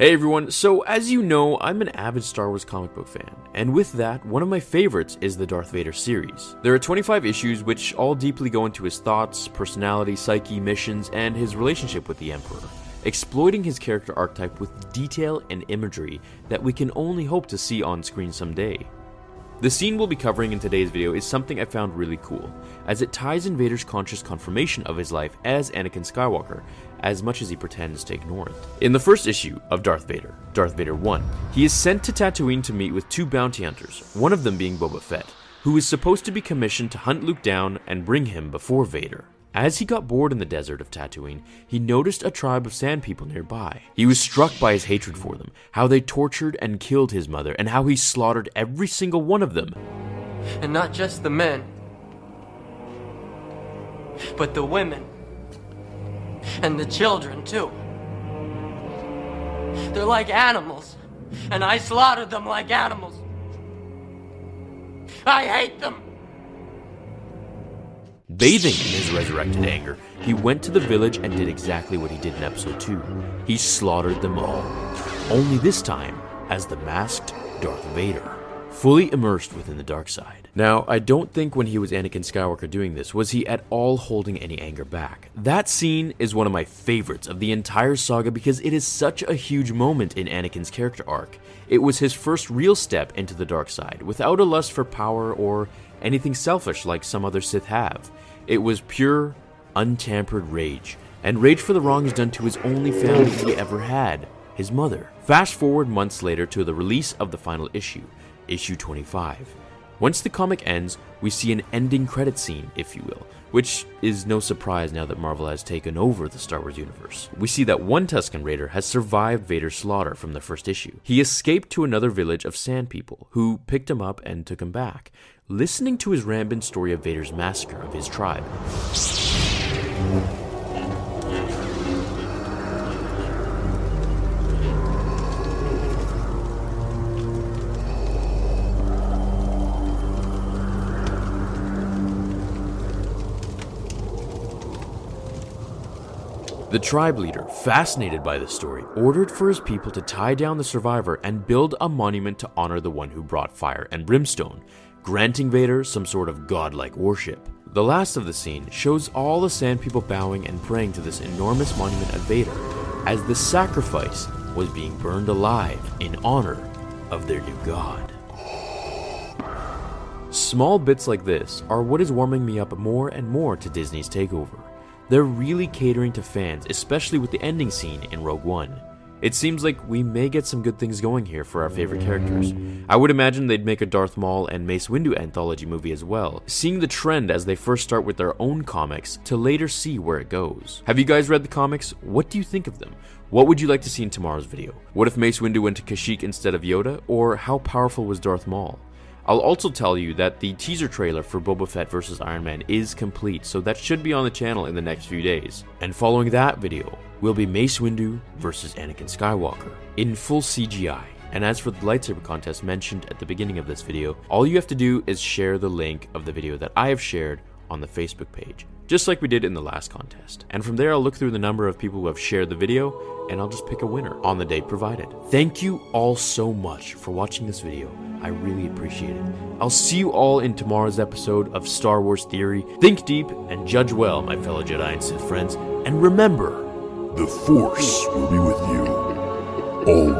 Hey everyone, so as you know, I'm an avid Star Wars comic book fan, and with that, one of my favorites is the Darth Vader series. There are 25 issues which all deeply go into his thoughts, personality, psyche, missions, and his relationship with the Emperor, exploiting his character archetype with detail and imagery that we can only hope to see on screen someday. The scene we'll be covering in today's video is something I found really cool, as it ties in Vader's conscious confirmation of his life as Anakin Skywalker, as much as he pretends to ignore it. In the first issue of Darth Vader, Darth Vader 1, he is sent to Tatooine to meet with two bounty hunters, one of them being Boba Fett, who is supposed to be commissioned to hunt Luke down and bring him before Vader. As he got bored in the desert of Tatooine, he noticed a tribe of sand people nearby. He was struck by his hatred for them, how they tortured and killed his mother, and how he slaughtered every single one of them. And not just the men, but the women. And the children, too. They're like animals, and I slaughtered them like animals. I hate them. Bathing in his resurrected anger, he went to the village and did exactly what he did in episode 2. He slaughtered them all. Only this time as the masked Darth Vader, fully immersed within the dark side. Now, I don't think when he was Anakin Skywalker doing this was he at all holding any anger back. That scene is one of my favorites of the entire saga because it is such a huge moment in Anakin's character arc. It was his first real step into the dark side, without a lust for power or anything selfish like some other Sith have. It was pure, untampered rage, and rage for the wrongs done to his only family he ever had, his mother. Fast forward months later to the release of the final issue, issue 25. Once the comic ends, we see an ending credit scene, if you will, which is no surprise now that Marvel has taken over the Star Wars universe. We see that one Tusken Raider has survived Vader's slaughter from the first issue. He escaped to another village of Sand People, who picked him up and took him back, listening to his rampant story of Vader's massacre of his tribe. The tribe leader, fascinated by the story, ordered for his people to tie down the survivor and build a monument to honor the one who brought fire and brimstone, granting Vader some sort of godlike worship. The last of the scene shows all the Sand People bowing and praying to this enormous monument of Vader, as the sacrifice was being burned alive in honor of their new god. Small bits like this are what is warming me up more and more to Disney's takeover. They're really catering to fans, especially with the ending scene in Rogue One. It seems like we may get some good things going here for our favorite characters. I would imagine they'd make a Darth Maul and Mace Windu anthology movie as well, seeing the trend as they first start with their own comics to later see where it goes. Have you guys read the comics? What do you think of them? What would you like to see in tomorrow's video? What if Mace Windu went to Kashyyyk instead of Yoda? Or how powerful was Darth Maul? I'll also tell you that the teaser trailer for Boba Fett vs. Iron Man is complete, so that should be on the channel in the next few days. And following that video will be Mace Windu vs. Anakin Skywalker in full CGI. And as for the lightsaber contest mentioned at the beginning of this video, all you have to do is share the link of the video that I have shared on the Facebook page, just like we did in the last contest. And from there, I'll look through the number of people who have shared the video and I'll just pick a winner on the date provided. Thank you all so much for watching this video. I really appreciate it. I'll see you all in tomorrow's episode of Star Wars Theory. Think deep and judge well, my fellow Jedi and Sith friends. And remember, The Force will be with you always.